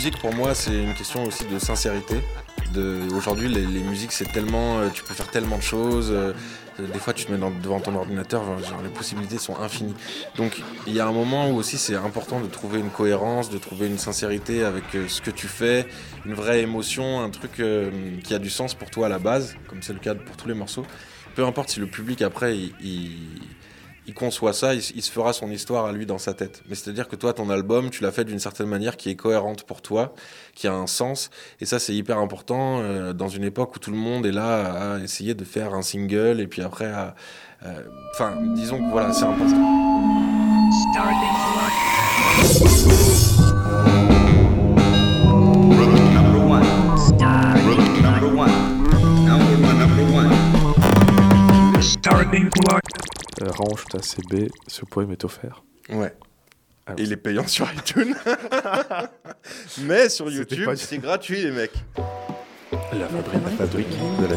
musique pour moi c'est une question aussi de sincérité. Aujourd'hui les, musiques c'est tellement, euh, tu peux faire tellement de choses. Euh, des fois tu te mets devant ton ordinateur, les possibilités sont infinies. Donc il y a un moment où aussi c'est important de trouver une cohérence, de trouver une sincérité avec euh, ce que tu fais, une vraie émotion, un truc qui a du sens pour toi à la base, comme c'est le cas pour tous les morceaux. Peu importe si le public après il conçoit ça, il, se fera son histoire à lui dans sa tête. Mais c'est-à-dire que toi, ton album, tu l'as fait d'une certaine manière qui est cohérente pour toi, qui a un sens. Et ça, c'est hyper important euh, dans une époque où tout le monde est là à essayer de faire un single et puis après à. Euh, enfin, disons que voilà, c'est important. Euh, range ta CB, ce poème est offert. Ouais. Ah il est payant sur iTunes. Mais sur YouTube, c'est gratuit, les mecs. La fabrique, la fabrique de la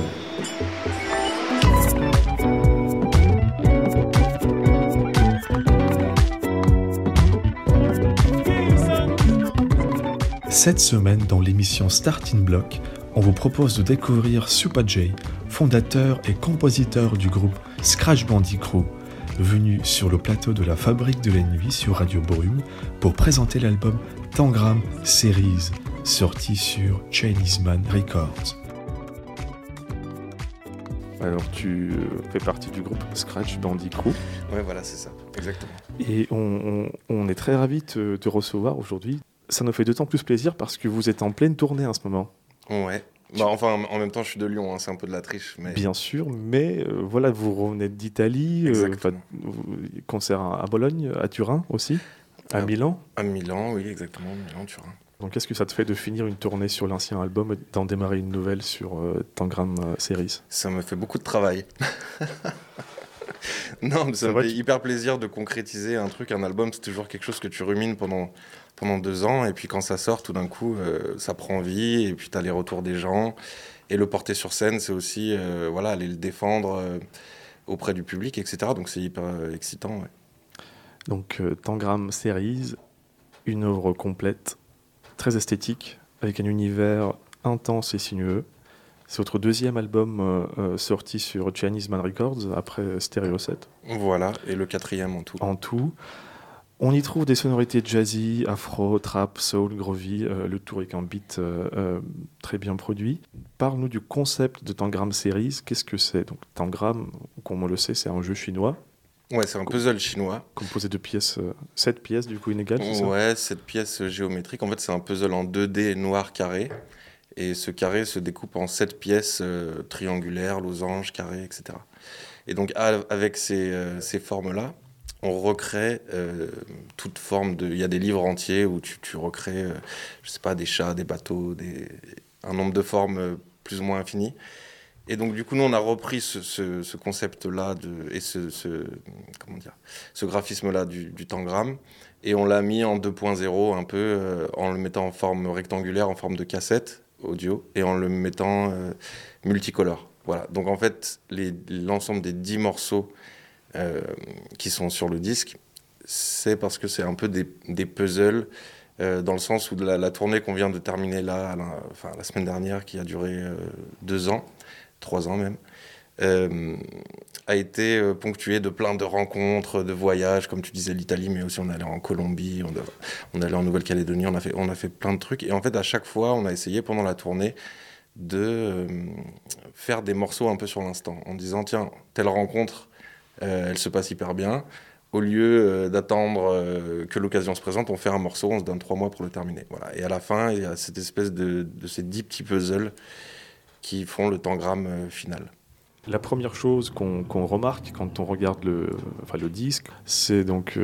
Cette semaine, dans l'émission Starting Block, on vous propose de découvrir Super J, fondateur et compositeur du groupe Scratch Bandicoot, venu sur le plateau de la Fabrique de la Nuit sur Radio Brume pour présenter l'album Tangram Series, sorti sur Chinese Man Records. Alors tu euh, fais partie du groupe Scratch Bandicoot. Ouais, voilà, c'est ça, exactement. Et on, est très ravis de te recevoir aujourd'hui. Ça nous fait d'autant plus plaisir parce que vous êtes en pleine tournée en ce moment. Ouais. Bah, enfin, en même temps, je suis de Lyon, hein, c'est un peu de la triche. Mais... Bien sûr, mais euh, voilà, vous revenez d'Italie, euh, concert à, Bologne, à Turin aussi, à euh, Milan. À Milan, oui, exactement, Milan, Turin. Donc, qu'est-ce que ça te fait de finir une tournée sur l'ancien album et d'en démarrer une nouvelle sur Tangram Series? Ça me fait beaucoup de travail. non, ça me fait hyper plaisir de concrétiser un truc, un album, c'est toujours quelque chose que tu rumines pendant pendant deux ans. Et puis quand ça sort, tout d'un coup, euh, ça prend vie. Et puis tu as les retours des gens. Et le porter sur scène, c'est aussi euh, voilà, aller le défendre euh, auprès du public, etc. Donc c'est hyper excitant. Donc Tangram Series, une œuvre complète, très esthétique, avec un univers intense et sinueux. C'est votre deuxième album sorti sur Chinese Man Records après Stereo 7. Voilà, et le quatrième en tout. En tout. On y trouve des sonorités jazzy, afro, trap, soul, groovy, euh, le tout avec un beat euh, euh, très bien produit. Parle-nous du concept de Tangram Series. Qu'est-ce que c'est? Donc Tangram, comme on le sait, c'est un jeu chinois. Ouais, c'est un puzzle chinois. Composé de pièces, sept pièces du coup inégales, c'est Ouais, sept pièces géométriques. En fait, c'est un puzzle en 2D noir carré. Et ce carré se découpe en sept pièces triangulaires, losanges, carrés, etc. Et donc, avec ces, ces formes-là, on recrée euh, toute forme de. Il y a des livres entiers où tu, recrées, euh, je sais pas, des chats, des bateaux, un nombre de formes euh, plus ou moins infini. Et donc, du coup, nous, on a repris ce, concept-là et ce, graphisme-là du, du tangram et on l'a mis en 2.0 un peu en le mettant en forme rectangulaire, en forme de cassette audio et en le mettant multicolore. Voilà. Donc, en fait, l'ensemble des 10 morceaux euh, qui sont sur le disque, c'est parce que c'est un peu des, puzzles euh, dans le sens où la, tournée qu'on vient de terminer là, la, enfin, la semaine dernière, qui a duré euh, deux ans, trois ans même, a été ponctuée de plein de rencontres, de voyages, comme tu disais l'Italie, mais aussi on allait en Colombie, on, allait en Nouvelle-Calédonie, on, a fait, on a fait plein de trucs. Et en fait, à chaque fois, on a essayé pendant la tournée de faire des morceaux un peu sur l'instant, en disant, tiens, telle rencontre, euh, elle se passe hyper bien. Au lieu euh, d'attendre euh, que l'occasion se présente, on fait un morceau, on se donne trois mois pour le terminer. Voilà. Et à la fin, il y a cette espèce de, ces dix petits puzzles qui font le tangram final. La première chose qu'on remarque quand on regarde le, enfin, le disque, c'est donc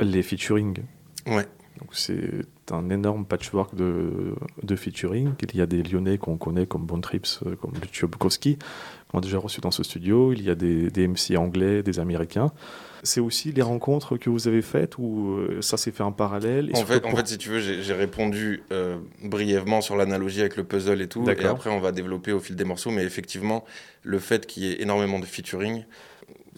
les featuring. Ouais. C'est un énorme patchwork de, de featuring. Il y a des Lyonnais qu'on connaît comme Bon Trips, comme Lucio Bukowski, qu'on a déjà reçu dans ce studio. Il y a des, des MC anglais, des Américains. C'est aussi les rencontres que vous avez faites ou euh, ça s'est fait en parallèle? En, fait, en fait, si tu veux, j'ai répondu euh, brièvement sur l'analogie avec le puzzle et tout. Et après, on va développer au fil des morceaux. Mais effectivement, le fait qu'il y ait énormément de featuring,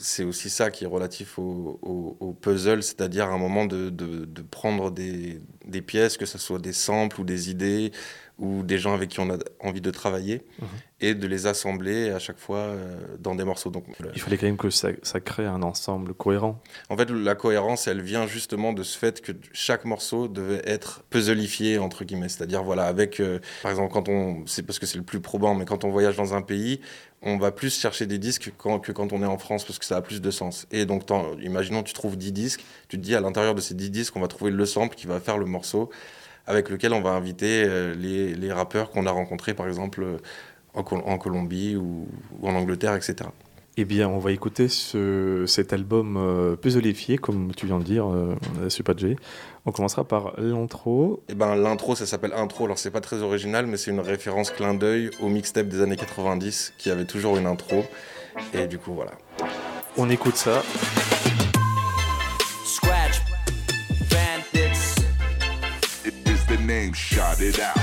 c'est aussi ça qui est relatif au, puzzle, c'est-à-dire à un moment de, de, prendre des, des, pièces, que ce soit des samples ou des idées, ou des gens avec qui on a envie de travailler, mhm. et de les assembler à chaque fois euh, dans des morceaux. Donc, Il fallait quand même que ça, ça, crée un ensemble cohérent. En fait, la cohérence, elle vient justement de ce fait que chaque morceau devait être puzzleifié, entre guillemets. C'est-à-dire, voilà, avec, euh, par exemple, quand on, c'est parce que c'est le plus probant, mais quand on voyage dans un pays, on va plus chercher des disques que quand on est en France parce que ça a plus de sens. Et donc, imaginons, tu trouves 10 disques, tu te dis à l'intérieur de ces 10 disques, on va trouver le sample qui va faire le morceau avec lequel on va inviter euh, les, rappeurs qu'on a rencontrés, par exemple, euh, en, Colombie ou, en Angleterre, etc. Eh bien, on va écouter ce, cet album euh, puzzleifié, comme tu viens de dire, euh, Super J. On commencera par l'intro. Eh ben, l'intro, ça s'appelle intro. Alors, c'est pas très original, mais c'est une référence clin d'œil au mixtape des années 90 qui avait toujours une intro. Et du coup, voilà. On écoute ça. Name, shout it out.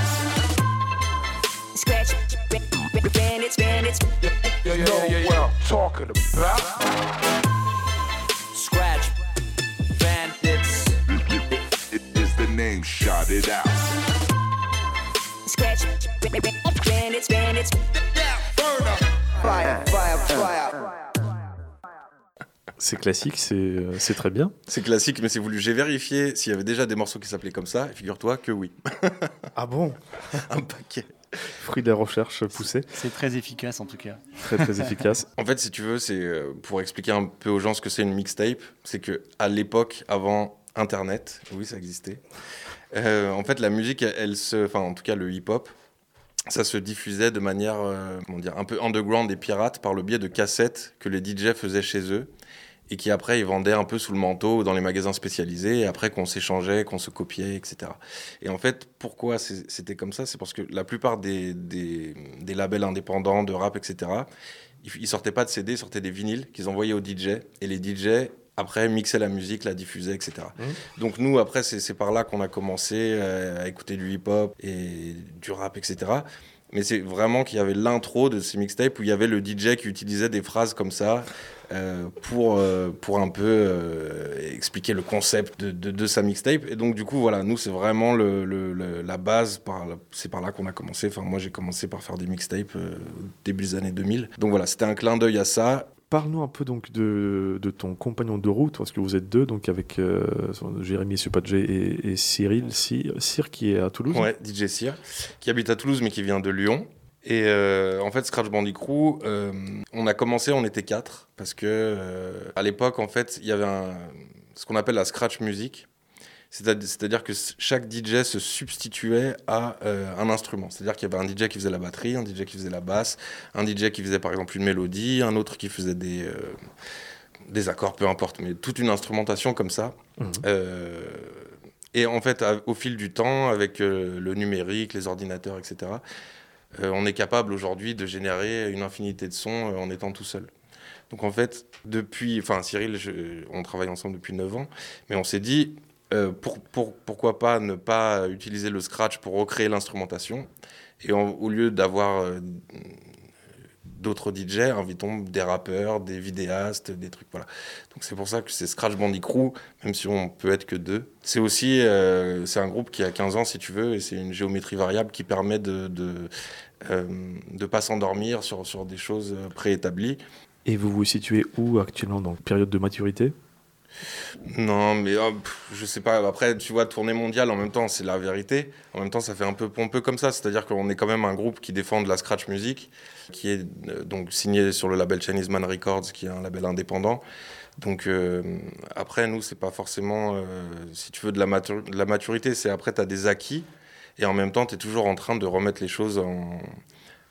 Scratch, bandits, bandits. Yo, yo, know yo, what I'm talking about. Scratch, bandits. It, it is the name, shout it out. Scratch, bandits, bandits. Yeah, burn up. Fire, fire, fire. C'est classique, c'est très bien. C'est classique, mais c'est voulu. J'ai vérifié s'il y avait déjà des morceaux qui s'appelaient comme ça, et figure-toi que oui. ah bon? Un paquet. Fruit de la recherche poussée. C'est très efficace en tout cas. Très très efficace. en fait, si tu veux, c'est euh, pour expliquer un peu aux gens ce que c'est une mixtape, c'est que à l'époque, avant Internet, oui, ça existait. Euh, en fait, la musique, elle, se, enfin, en tout cas, le hip-hop, ça se diffusait de manière, euh, comment dire, un peu underground et pirate par le biais de cassettes que les DJ faisaient chez eux et qui après ils vendaient un peu sous le manteau dans les magasins spécialisés et après qu'on s'échangeait, qu'on se copiait, etc. Et en fait, pourquoi c'était comme ça? C'est parce que la plupart des, des, des, labels indépendants de rap, etc., ils, sortaient pas de CD, ils sortaient des vinyles qu'ils envoyaient aux DJ et les DJ après mixaient la musique, la diffusaient, etc. Mmh. Donc nous, après, c'est par là qu'on a commencé euh, à écouter du hip-hop et du rap, etc mais c'est vraiment qu'il y avait l'intro de ces mixtapes où il y avait le DJ qui utilisait des phrases comme ça euh, pour, euh, pour un peu euh, expliquer le concept de, de, sa mixtape. Et donc, du coup, voilà, nous, c'est vraiment le, le, la base. Par, c'est par là qu'on a commencé. Enfin, moi, j'ai commencé par faire des mixtapes début des années 2000. Donc, voilà, c'était un clin d'œil à ça. Parle-nous un peu donc de, de, ton compagnon de route, parce que vous êtes deux, donc avec Jérémy Supadjé et, et, Cyril Cyr, qui est à Toulouse. Ouais, DJ Cyr, qui habite à Toulouse mais qui vient de Lyon. Et euh, en fait, Scratch Bandicoot, euh, on a commencé, on était quatre, parce que euh, à l'époque, en fait, il y avait un, ce qu'on appelle la Scratch Music. C'est-à-dire que chaque DJ se substituait à un instrument. C'est-à-dire qu'il y avait un DJ qui faisait la batterie, un DJ qui faisait la basse, un DJ qui faisait par exemple une mélodie, un autre qui faisait des, des accords, peu importe, mais toute une instrumentation comme ça. Mmh. et en fait, au fil du temps, avec le numérique, les ordinateurs, etc., euh, on est capable aujourd'hui de générer une infinité de sons euh, en étant tout seul. Donc en fait, depuis, enfin Cyril, on travaille ensemble depuis 9 ans, mais on s'est dit, euh, pourquoi pas ne pas utiliser le scratch pour recréer l'instrumentation et au lieu d'avoir d'autres DJ, invitons des rappeurs, des vidéastes, des trucs, voilà. Donc c'est pour ça que c'est Scratch Bandicoot, même si on peut être que deux. C'est aussi, euh, c'est un groupe qui a 15 ans si tu veux, et c'est une géométrie variable qui permet de de, euh, de pas s'endormir sur, sur des choses préétablies. Et vous vous situez où actuellement dans période de maturité? Non, mais oh, je sais pas. Après, tu vois, tournée mondiale, en même temps, c'est la vérité. En même temps, ça fait un peu pompeux comme ça. C'est-à-dire qu'on est quand même un groupe qui défend de la scratch music, qui est euh, donc signé sur le label Chinese Man Records, qui est un label indépendant. Donc euh, après, nous, c'est pas forcément, euh, si tu veux, de la, de la maturité. C'est après, tu as des acquis. Et en même temps, tu es toujours en train de remettre les choses en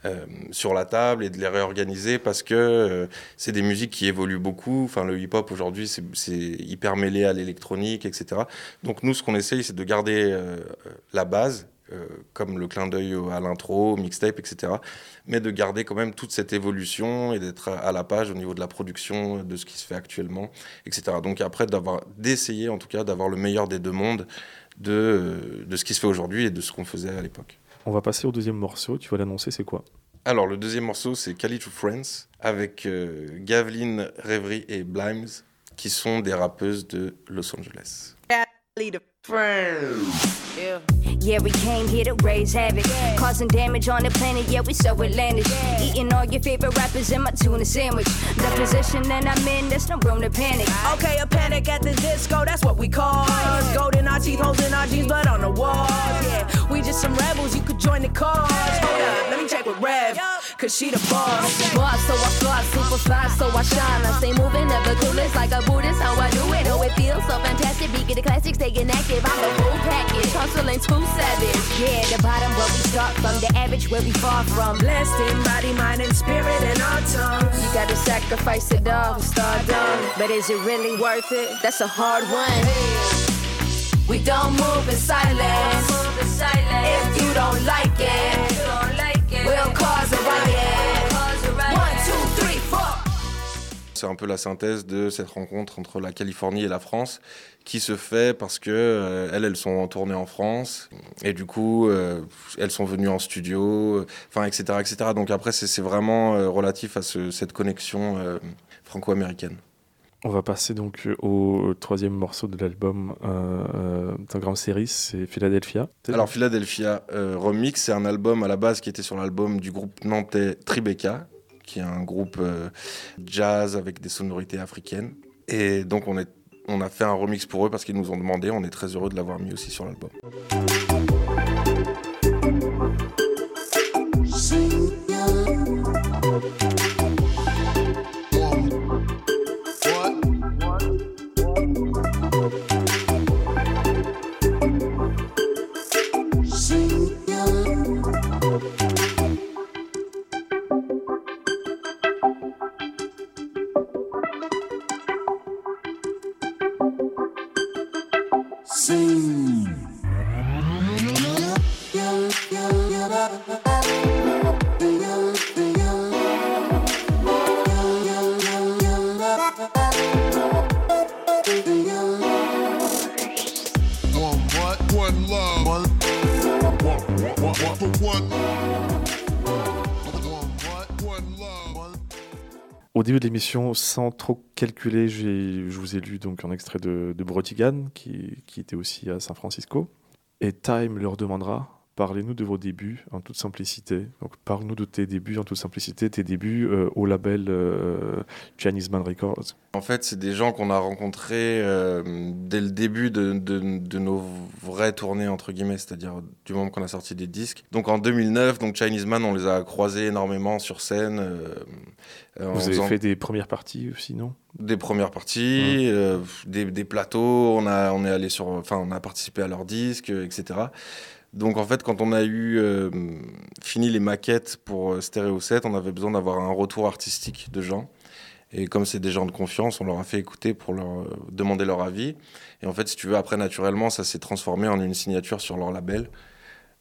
euh, sur la table et de les réorganiser parce que euh, c'est des musiques qui évoluent beaucoup. Enfin, le hip-hop aujourd'hui, c'est hyper mêlé à l'électronique, etc. Donc nous, ce qu'on essaye, c'est de garder euh, la base, comme le clin d'œil à l'intro, mixtape, etc. Mais de garder quand même toute cette évolution et d'être à la page au niveau de la production, de ce qui se fait actuellement, etc. Donc après, d'essayer en tout cas d'avoir le meilleur des deux mondes de, de ce qui se fait aujourd'hui et de ce qu'on faisait à l'époque. On va passer au deuxième morceau. Tu vas l'annoncer, c'est quoi? Alors, le deuxième morceau, c'est Cali to Friends, avec euh, Gaveline Reverie et Blimes, qui sont des rappeuses de Los Angeles. Cali to Friends. Yeah. yeah, we came here to raise havoc. Causing damage on the planet, yeah, we so outlandish. Eating all your favorite rappers in my tuna sandwich. The position that I'm in, there's no room to panic. Okay, a panic at the disco, that's what we call. Gold in our teeth, holes in our jeans, blood on the walls. Yeah, we just some rebels, you could join the cause. Hold up, let me check with Rev, cause she the boss. Boss, so I fly, super fly, so I shine. I stay moving, never clueless, like a Buddhist, how I do it. Oh, it feels so fantastic. Beat the classics, staying active. I'm the full package hustling too savage. Yeah, the bottom where we start from, the average where we far from. Blessed in body, mind, and spirit in our tongues. You gotta sacrifice it all for stardom. But is it really worth it? That's a hard one. We don't move in silence. If you don't like it, C'est un peu la synthèse de cette rencontre entre la Californie et la France qui se fait parce que euh, elles, elles sont en tournée en France et du coup euh, elles sont venues en studio, enfin etc etc. Donc après c'est vraiment euh, relatif à ce- cette connexion euh, franco-américaine. On va passer donc au troisième morceau de l'album euh, euh, d'un grand série, c'est Philadelphia. Alors Philadelphia euh, Remix, c'est un album à la base qui était sur l'album du groupe nantais Tribeca, qui est un groupe euh, jazz avec des sonorités africaines. Et donc on, on a fait un remix pour eux parce qu'ils nous ont demandé, on est très heureux de l'avoir mis aussi sur l'album. Sans trop calculer, je vous ai lu donc un extrait de, de Brotigan, qui était aussi à San Francisco. Et Time leur demandera Parlez-nous de vos débuts en toute simplicité. Donc, parle-nous de tes débuts en toute simplicité, tes débuts euh, au label euh, Chinese Man Records. En fait, c'est des gens qu'on a rencontrés euh, dès le début de, de- de nos vraies tournées, entre guillemets, c'est-à-dire du moment qu'on a sorti des disques. Donc en 2009, donc Chinese Man, on les a croisés énormément sur scène. euh, euh, Vous avez faisant- fait des premières parties aussi, non? Des premières parties, euh, des, des plateaux, on, a, on est allé sur, enfin, on a participé à leurs disques, euh, etc. Donc en fait, quand on a eu euh, fini les maquettes pour euh, Stereo 7, on avait besoin d'avoir un retour artistique de gens. Et comme c'est des gens de confiance, on leur a fait écouter pour leur euh, demander leur avis. Et en fait, si tu veux, après, naturellement, ça s'est transformé en une signature sur leur label.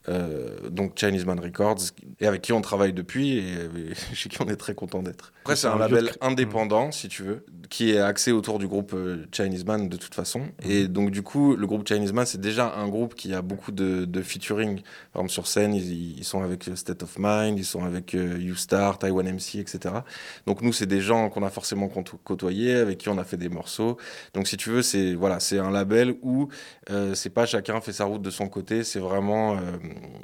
Euh, donc Chinese Man Records, et avec qui on travaille depuis, et chez qui on est très content d'être. Après, C'est un, label indépendant, si tu veux, qui est axé autour du groupe euh, Chinese Man de toute façon. Et donc, du coup, le groupe Chinese Man, c'est déjà un groupe qui a beaucoup de, de featuring. Par exemple, sur scène, ils, ils sont avec euh, State of Mind, ils sont avec euh, U-Star, Taiwan MC, etc. Donc, nous, c'est des gens qu'on a forcément côto- côtoyés, avec qui on a fait des morceaux. Donc, si tu veux, c'est voilà, c'est un label où euh, c'est pas chacun fait sa route de son côté, c'est vraiment euh,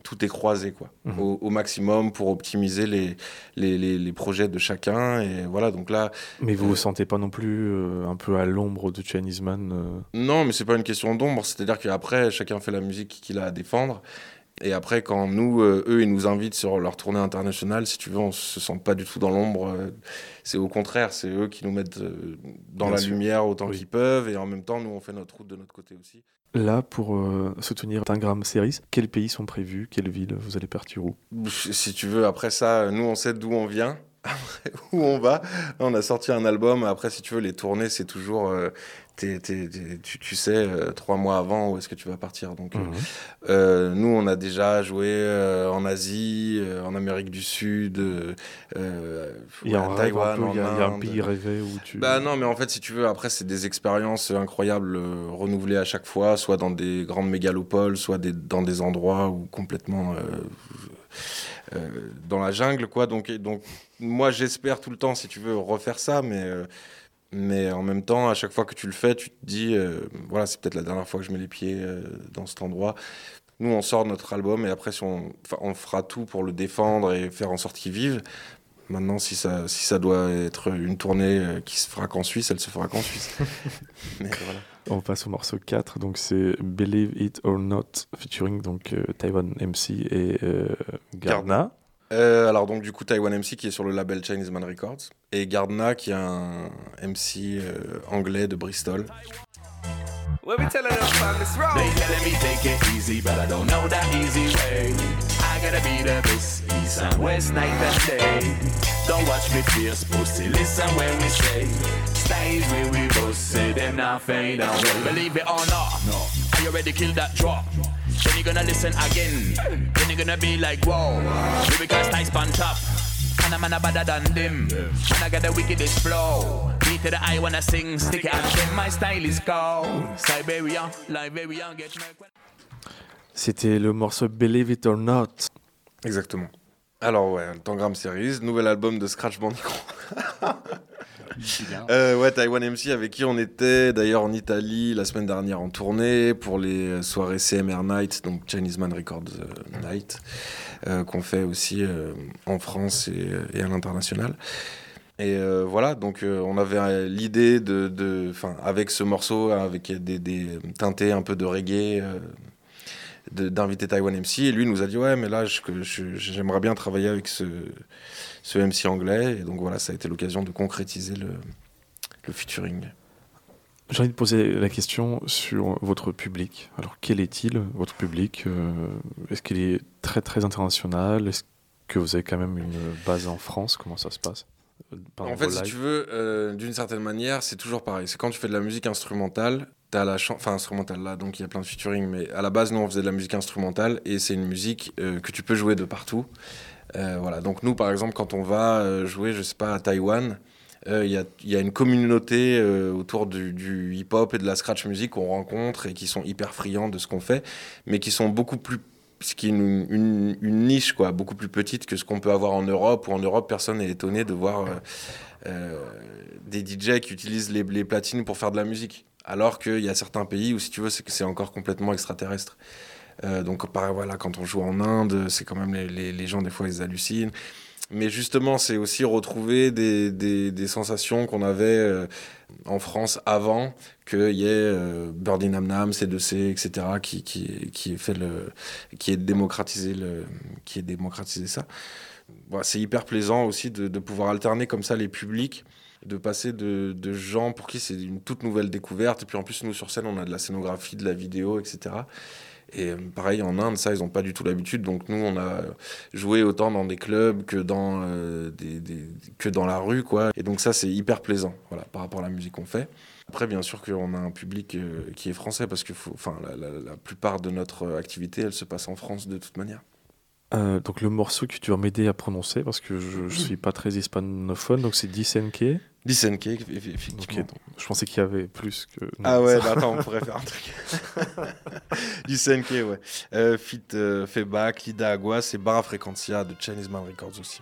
tout est croisé quoi, Mhm. au, au maximum pour optimiser les, les, les, les projets de chacun. Et voilà, donc là, Mais vous Euh, vous sentez pas non plus euh, un peu à l'ombre de Chinese Man euh, non, mais c'est pas une question d'ombre, c'est-à-dire qu'après, chacun fait la musique qu'il a à défendre. Et après, quand nous, euh, eux, ils nous invitent sur leur tournée internationale, si tu veux, on se sent pas du tout dans l'ombre. C'est au contraire, c'est eux qui nous mettent dans Bien la sûr. lumière autant Oui. qu'ils peuvent. Et en même temps, nous, on fait notre route de notre côté aussi. Là, pour euh, soutenir Tingram Series, quels pays sont prévus? Quelle ville Vous allez partir où? Si tu veux, après ça, nous, on sait d'où on vient, où on va. On a sorti un album. Après, si tu veux, les tournées, c'est toujours. euh, t'es- tu, tu sais, euh, trois mois avant où est-ce que tu vas partir. Donc, euh, Mhm. euh, nous, on a déjà joué euh, en Asie, euh, en Amérique du Sud, euh, euh, Il y a ouais, un Taïwan, peu, en il y, a il y a un Inde. pays rêvé où tu... Bah non, mais en fait, si tu veux, après, c'est des expériences incroyables, euh, renouvelées à chaque fois, soit dans des grandes mégalopoles, soit des, dans des endroits où complètement euh, euh, dans la jungle, quoi. Donc, et donc moi, j'espère tout le temps, si tu veux, refaire ça, mais, euh, mais en même temps, à chaque fois que tu le fais, tu te dis, euh, voilà, c'est peut-être la dernière fois que je mets les pieds euh, dans cet endroit. Nous, on sort notre album et après, si on, enfin, on fera tout pour le défendre et faire en sorte qu'il vive. Maintenant, si ça, si ça doit être une tournée euh, qui se fera qu'en Suisse, elle se fera qu'en Suisse. Mais voilà. On passe au morceau 4, donc c'est Believe It or Not, featuring donc euh, Taiwan MC et euh, Gardna. Euh, alors donc du coup Taiwan MC qui est sur le label Chinese Man Records et Gardna qui est un MC euh, anglais de Bristol. What we telling them from this road? They telling me take it easy, but I don't know that easy way. I gotta be the best, east and west, night and day. Don't watch me fierce, pussy, listen when we say. Stage where we both say them not fade away. Believe it or not, no. Are you ready to kill that drop? Then you gonna listen again. Then you gonna be like, whoa. Lyrical nice on top. And I'm a better than them. And I got the wickedest flow. Beat to the eye when I sing, stick it and then my style is cold. Siberia, Liberia, get me. C'était le morceau Believe It or Not. Exactement. Alors ouais, Tangram Series, nouvel album de Scratch Bandicoot. Euh, ouais, Taiwan MC avec qui on était d'ailleurs en Italie la semaine dernière en tournée pour les soirées CMR Night, donc Chinese Man Records euh, Night, euh, qu'on fait aussi euh, en France et, à l'international. Et voilà, donc on avait l'idée de, de, avec ce morceau, avec des, des teintés un peu de reggae, d'inviter Taiwan MC. Et lui nous a dit ouais, mais là, j'aimerais bien travailler avec ce, ce MC anglais. Et donc voilà, ça a été l'occasion de concrétiser le, le featuring. J'ai envie de poser la question sur votre public. Alors, quel est-il, votre public Euh, Est-ce qu'il est très, très international? Est-ce que vous avez quand même une base en France? Comment ça se passe? En fait, si tu veux, euh, d'une certaine manière, c'est toujours pareil. C'est quand tu fais de la musique instrumentale, t'as la chan- enfin instrumentale là, donc il y a plein de featuring, mais à la base, nous, on faisait de la musique instrumentale et c'est une musique euh, que tu peux jouer de partout. Euh, voilà. Donc nous, par exemple, quand on va euh, jouer, je sais pas, à Taïwan, euh, il y, a, il y a une communauté euh, autour du, hip-hop et de la scratch music qu'on rencontre et qui sont hyper friands de ce qu'on fait, mais qui sont beaucoup plus ce qui est une, niche quoi, beaucoup plus petite que ce qu'on peut avoir en Europe, où en Europe, personne n'est étonné de voir euh, euh, des DJ qui utilisent les platines pour faire de la musique. Alors qu'il y a certains pays où, si tu veux, c'est encore complètement extraterrestre. Euh, donc, pareil, voilà, quand on joue en Inde, c'est quand même les, les- gens, des fois, ils hallucinent. Mais justement, c'est aussi retrouver des, des- sensations qu'on avait euh, en France avant qu'il y ait euh, Birdie Nam Nam, C2C, etc., qui, qui, qui ait fait le, qui ait démocratisé le, qui ait démocratisé ça. C'est hyper plaisant aussi de, de pouvoir alterner comme ça les publics, de passer de, gens pour qui c'est une toute nouvelle découverte. Et puis en plus, nous sur scène, on a de la scénographie, de la vidéo, etc. Et euh, pareil, en Inde, ça, ils n'ont pas du tout l'habitude. Donc nous, on a joué autant dans des clubs que dans, euh, que dans la rue, quoi. Et donc ça, c'est hyper plaisant, voilà, par rapport à la musique qu'on fait. Après, bien sûr qu'on a un public euh, qui est français parce que la- la plupart de notre activité, elle se passe en France de toute manière. Euh, donc, le morceau que tu vas m'aider à prononcer, parce que je ne suis pas très hispanophone, donc c'est DSNK. Dissenke, Ok, effectivement. donc, je pensais qu'il y avait plus que. Ah ouais, bah attends, on pourrait faire un truc. du SNK, ouais. Euh, Fit euh, Febac, Lida Aguas et Barra Frequencia de Chinese Man Records aussi.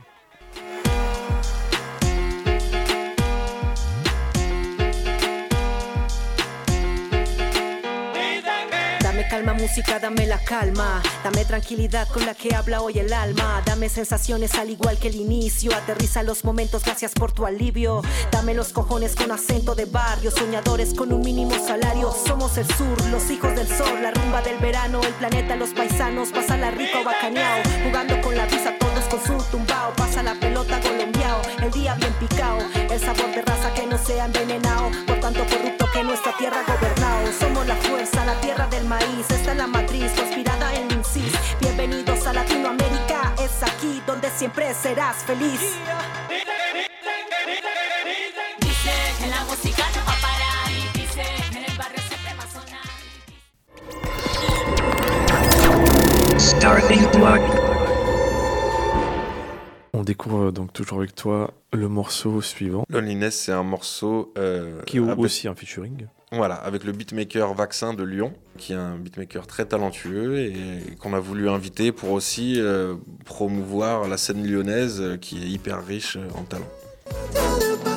Calma, música, dame la calma. Dame tranquilidad con la que habla hoy el alma. Dame sensaciones al igual que el inicio. Aterriza los momentos, gracias por tu alivio. Dame los cojones con acento de barrio. Soñadores con un mínimo salario. Somos el sur, los hijos del sol. La rumba del verano, el planeta, los paisanos. Pasa la rico bacaneao. Jugando con la visa, todos con su tumbao. Pasa la pelota colombiao. El día bien picao. El sabor de raza que no sea envenenado. Por tanto corrupto que nuestra tierra gobernado. La tierra del maíz. Esta es la matriz, conspirada en INSIS. Bienvenidos a Latinoamérica. Es aquí donde siempre serás feliz. Que la música no va a parar y dice en el barrio siempre va a sonar. Starting block. On découvre euh, donc toujours avec toi le morceau suivant, Loneliness, c'est un morceau. euh, qui est avec- aussi un featuring. Voilà, avec le beatmaker Vaccin de Lyon, qui est un beatmaker très talentueux et qu'on a voulu inviter pour aussi euh, promouvoir la scène lyonnaise euh, qui est hyper riche euh, en talent.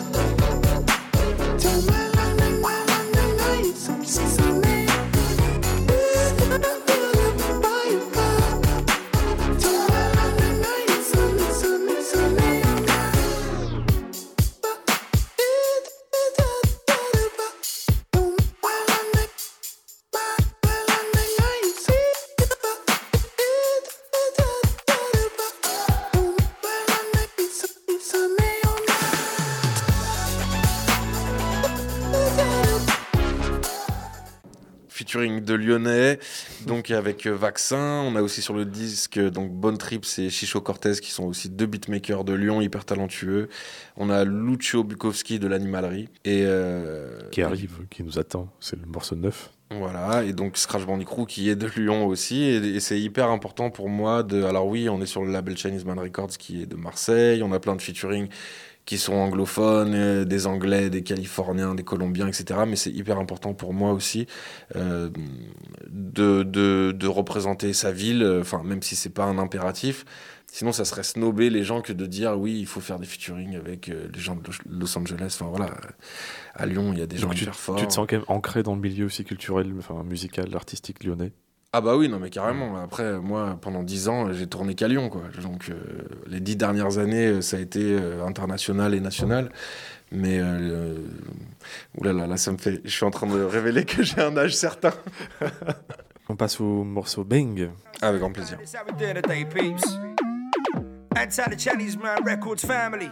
Featuring de Lyonnais, donc avec euh, Vaccin. On a aussi sur le disque donc Bonne Trip et Chicho Cortez qui sont aussi deux beatmakers de Lyon hyper talentueux. On a Lucio Bukowski de l'Animalerie et euh, Qui arrive, qui nous attend. C'est le morceau neuf. Voilà, et donc Scratch Bandicoot qui est de Lyon aussi, et, et c'est hyper important pour moi de... Alors oui, on est sur le label Chinese Man Records qui est de Marseille, on a plein de featuring qui sont anglophones, euh, des Anglais, des Californiens, des Colombiens, etc. Mais c'est hyper important pour moi aussi euh, de, de, de représenter sa ville, euh, enfin même si c'est pas un impératif. Sinon, ça serait snobber les gens que de dire oui, il faut faire des featuring avec euh, les gens de Los- Angeles. Enfin voilà, à Lyon, il y a des gens tu, hyper forts. tu te sens quand même ancré dans le milieu aussi culturel, enfin musical, artistique lyonnais? Ah bah oui, non mais carrément. Après, moi, pendant dix ans, j'ai tourné qu'à Lyon, quoi. Donc, euh, les dix dernières années, euh, ça a été euh, international et national. Mais, euh, oulala, là, ça me fait... Je suis en train de révéler que j'ai un âge certain. On passe au morceau Bang. Avec grand plaisir. The Chinese Man Records family.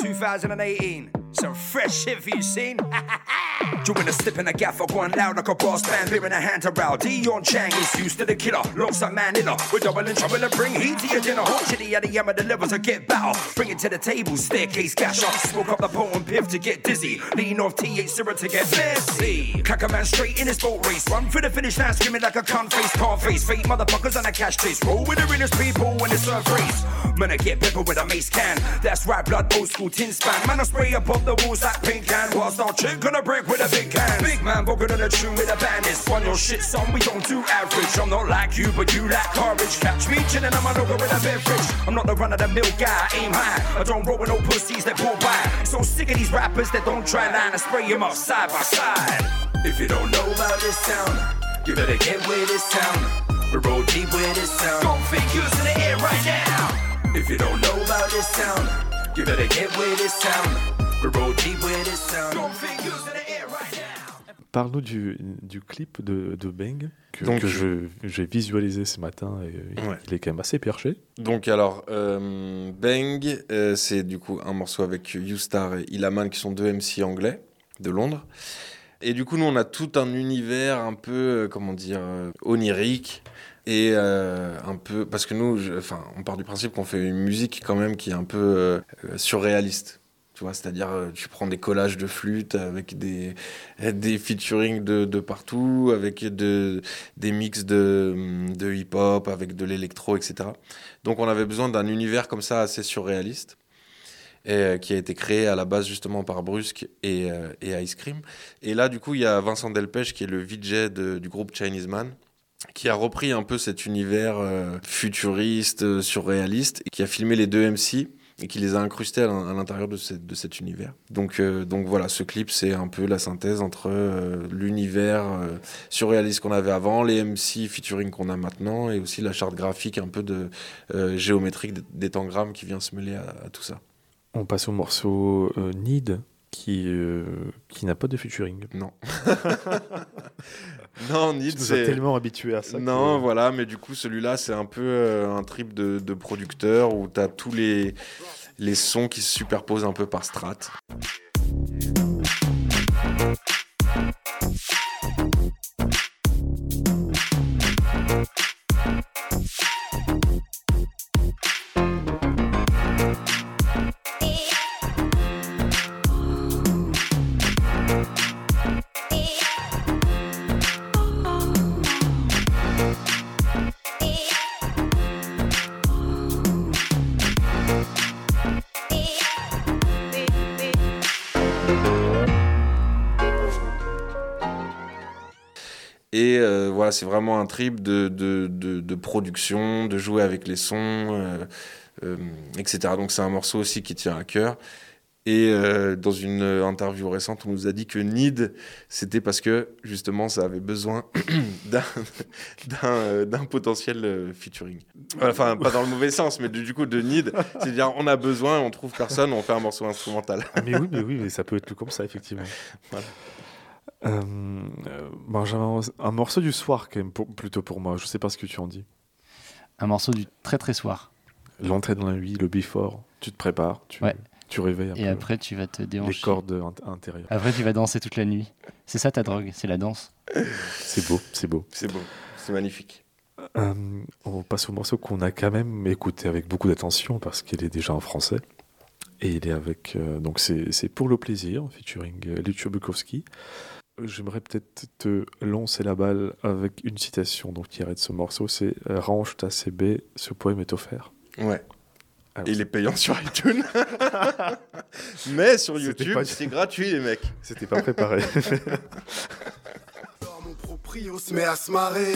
2018. Some fresh shit for you seen. Doing a slip in a gaffer, going loud like a brass band, beer in a hand to row. Dion Chang is used to the killer, alongside Manila. We're doubling trouble to bring heat to your dinner. Hot chitty at the yam the levels to get battle. Bring it to the table, staircase gash up. Smoke up the potent piff to get dizzy. Lean off T8 syrup to get messy. Clack a man straight in his boat race. Run for the finish line, screaming like a cunt face, car face. Fake motherfuckers on a cash chase. Roll with the realest people when it's a race. Man, I get pepper with a mace can. That's right, blood, old school tin span. Man, I spray a above the walls like paint can. Whilst I'll chick on a brick with a big can. Big man, broken on a tune with a bandit. Run your shit, son, we don't do average. I'm not like you, but you lack courage. Catch me chilling on my logo with a beverage. I'm not the run of the mill guy, aim high. I don't roll with no pussies that pull by. So sick of these rappers that don't try line and spray them up side by side. If you don't know about this sound, you better get with this town. We roll deep with this sound. Got figures in the air right now. If you don't know about this sound, you better get town. With this sound. Parle-nous du, du clip de, de Bang que, Donc, que je- je- j'ai visualisé ce matin et il- Ouais. il est quand même assez perché. Donc alors, euh, Bang, euh, c'est du coup un morceau avec Youstar et Ilaman qui sont deux MC anglais de Londres. Et du coup, nous, on a tout un univers un peu, euh, comment dire, onirique et euh, un peu... Parce que nous, je- enfin, on part du principe qu'on fait une musique quand même qui est un peu euh, surréaliste. Tu vois, c'est-à-dire, euh, tu prends des collages de flûte avec des, des featuring de, de partout, avec de, des mix de, de hip-hop, avec de l'électro, etc. Donc on avait besoin d'un univers comme ça assez surréaliste, et, euh, qui a été créé à la base justement par Brusque et, euh, et Ice Cream. Et là, du coup, il y a Vincent Delpech, qui est le VJ du groupe Chinese Man, qui a repris un peu cet univers futuriste, surréaliste, et qui a filmé les deux MC et qui les a incrustés à l'in- à l'intérieur de, cet univers. Donc, euh, donc voilà, ce clip, c'est un peu la synthèse entre euh, l'univers euh, surréaliste qu'on avait avant, les MC featuring qu'on a maintenant, et aussi la charte graphique un peu de géométrique des tangrammes qui vient se mêler à, à tout ça. On passe au morceau Need qui, qui n'a pas de featuring. Non. non, as c'est... tellement habitués à ça. Non, que- voilà, mais du coup, celui-là, c'est un peu euh, un trip de, de producteur où tu as tous les, les sons qui se superposent un peu par strat. Voilà, c'est vraiment un trip de, de, de, de production, de jouer avec les sons, euh, euh, etc. Donc c'est un morceau aussi qui tient à cœur. Et euh, dans une interview récente, on nous a dit que Need, c'était parce que justement, ça avait besoin d'un potentiel featuring. Enfin, pas dans le mauvais sens, mais du coup, de Need, c'est-à-dire on a besoin, on trouve personne, on fait un morceau instrumental. Ah, mais oui, mais oui, mais ça peut être comme ça, effectivement. Voilà. Euh, euh, Benjamin, un morceau du soir, quand même, pour- plutôt pour moi. Je sais pas ce que tu en dis. Un morceau du très très soir. L'entrée dans la nuit, le before, tu te prépares, tu, Ouais. tu réveilles un Et peu après, tu vas te les déhancher. cordes int- intérieures. Après, tu vas danser toute la nuit. C'est ça ta drogue, c'est la danse. C'est beau, c'est beau. C'est beau, c'est magnifique. Euh, on passe au morceau qu'on a quand même écouté avec beaucoup d'attention parce qu'il est déjà en français. Et il est avec. euh, donc, c'est c'est Pour le plaisir, featuring euh, Lucio Bukowski. J'aimerais peut-être te lancer la balle avec une citation donc, tirée de ce morceau c'est euh, Range ta CB, ce poème est offert. Ouais. Alors, il est payant sur iTunes. Mais sur YouTube, pas- c'est gratuit, les mecs. C'était pas préparé. Met à se marrer.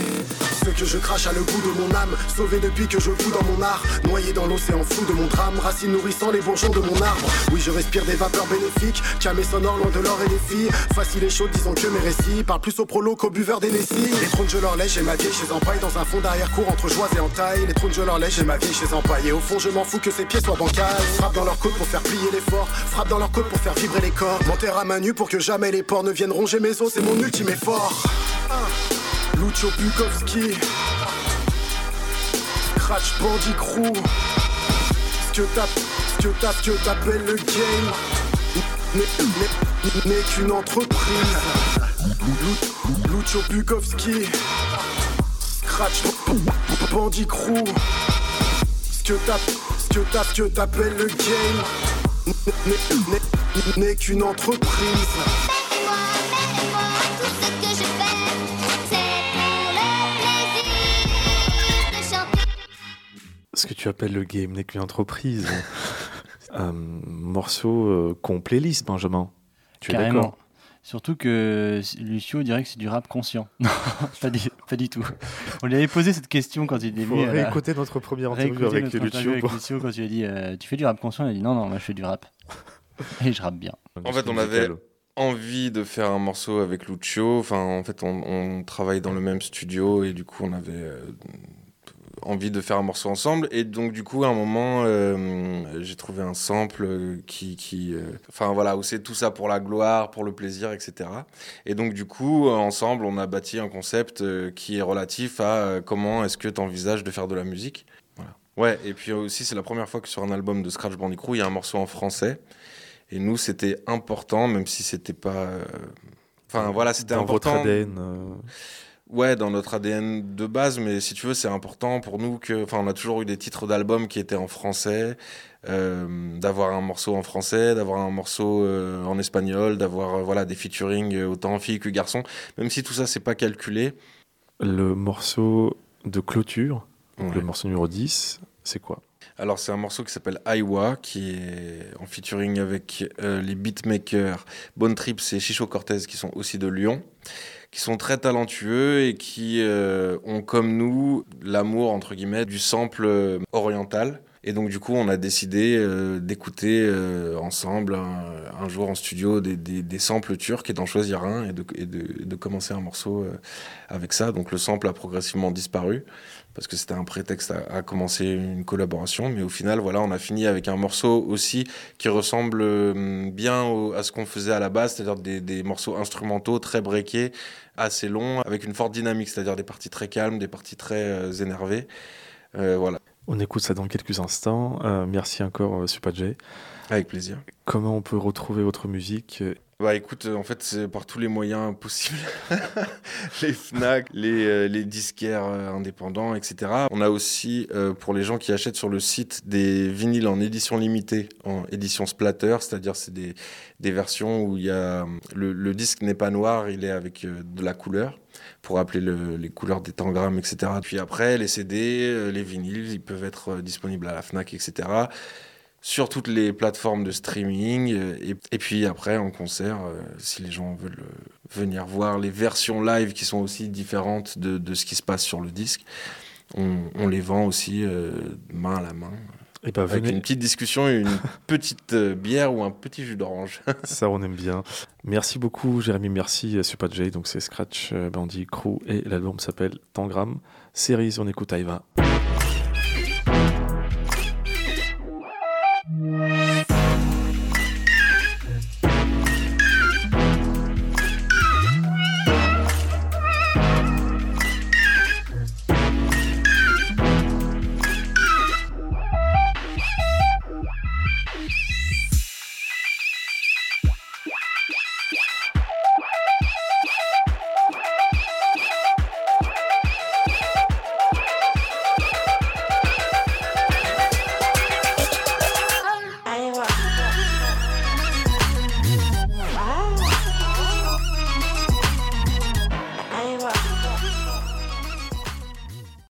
Ce que je crache à le goût de mon âme. Sauvé depuis que je fous dans mon art. Noyé dans l'océan flou de mon drame. Racine nourrissant les bourgeons de mon arbre. Oui, je respire des vapeurs bénéfiques. Camé sonore loin de l'or et des filles. Facile et chaud, disons que mes récits parlent plus au prolo qu'au buveur des. Les trônes, je leur lèche, j'ai ma vieille chez Empaille. Dans un fond d'arrière-cour entre joie et entaille. Les trônes, je leur lèche, j'ai ma vieille chez Empaille. Et au fond, je m'en fous que ses pieds soient bancales. Frappe dans leur côte pour faire plier l'effort. Frappe dans leur côte pour faire vibrer les corps. M'enterre à main nue pour que jamais les porcs ne viennent ronger mes os. C'est mon ultime effort. Lucio Bukowski Scratch Bandit Crew Ce que ce que que t'appelles le game n'est- qu'une entreprise. Lu- Lucio Bukowski Scratch Bandit Crew Ce que t'appelles le game n'est- n'est- n'est- N'est qu'une entreprise. Ce que tu appelles le game n'est qu'une entreprise. Un morceau euh, qu'on playlist, Benjamin. Tu es Carrément. d'accord? Surtout que Lucio dirait que c'est du rap conscient. Non, pas du, pas du tout. On lui avait posé cette question quand il est venu. à la- réécouter notre première interview avec notre interview Lucio. avec Lucio quand tu lui as dit euh, Tu fais du rap conscient? Il a dit Non, non, moi je fais du rap. Et je rappe bien. En fait, on avait envie de faire un morceau avec Lucio. Enfin, en fait, on, on travaille dans le même studio et du coup, on avait euh, envie de faire un morceau ensemble. Et donc, du coup, à un moment, euh, j'ai trouvé un sample qui, qui euh, enfin voilà, où c'est tout ça pour la gloire, pour le plaisir, etc. Et donc, du coup, euh, ensemble, on a bâti un concept qui est relatif à comment est-ce que tu envisages de faire de la musique. Voilà. Ouais, et puis aussi, c'est la première fois que sur un album de Scratch Bandicoot, il y a un morceau en français. Et nous, c'était important, même si c'était pas. Enfin, voilà, c'était votre important. ADN. Ouais, dans notre ADN de base, mais si tu veux, c'est important pour nous que. Enfin, on a toujours eu des titres d'albums qui étaient en français, euh, d'avoir un morceau en français, d'avoir un morceau euh, en espagnol, d'avoir euh, voilà, des featuring autant filles que garçons. Même si tout ça, c'est pas calculé. Le morceau de clôture, donc Ouais. le morceau numéro 10, c'est quoi? Alors, c'est un morceau qui s'appelle Aiwa, qui est en featuring avec les beatmakers Bonne Trips et Chicho Cortez, qui sont aussi de Lyon, qui sont très talentueux et qui euh, ont, comme nous, l'amour, entre guillemets, du sample euh, oriental. Et donc, du coup, on a décidé euh, d'écouter euh, ensemble un, jour en studio des, des, des samples turcs et d'en choisir un et de, et de, de commencer un morceau euh, avec ça. Donc, le sample a progressivement disparu parce que c'était un prétexte à, à commencer une collaboration. Mais au final, voilà, on a fini avec un morceau aussi qui ressemble euh, bien au- à ce qu'on faisait à la base, c'est-à-dire des, des morceaux instrumentaux très breakés, assez longs, avec une forte dynamique, c'est-à-dire des parties très calmes, des parties très euh, énervées. Euh, voilà, On écoute ça dans quelques instants. Merci encore, Super J. avec plaisir. Comment on peut retrouver votre musique Bah écoute, euh, en fait, c'est par tous les moyens possibles. les FNAC, les, euh, les disquaires euh, indépendants, etc. On a aussi, pour les gens qui achètent sur le site, des vinyles en édition limitée, en édition splatter, c'est-à-dire c'est des, des versions où il y a, le, le disque n'est pas noir, il est avec de la couleur pour rappeler le- les couleurs des tangrammes, etc. Puis après, les CD, les vinyles, ils peuvent être disponibles à la FNAC, etc. sur toutes les plateformes de streaming. euh, Et, et puis après, en concert, euh, si les gens veulent euh, venir voir les versions live qui sont aussi différentes de, de ce qui se passe sur le disque, on, on les vend aussi euh, main à la main. Et bah, avec venez. une petite discussion une petite bière ou un petit jus d'orange. Ça, on aime bien. Merci beaucoup, Jérémy. Merci, euh, Super J. Donc, c'est Scratch Bandit Crew et l'album s'appelle Tangram. Series, on écoute Aïva.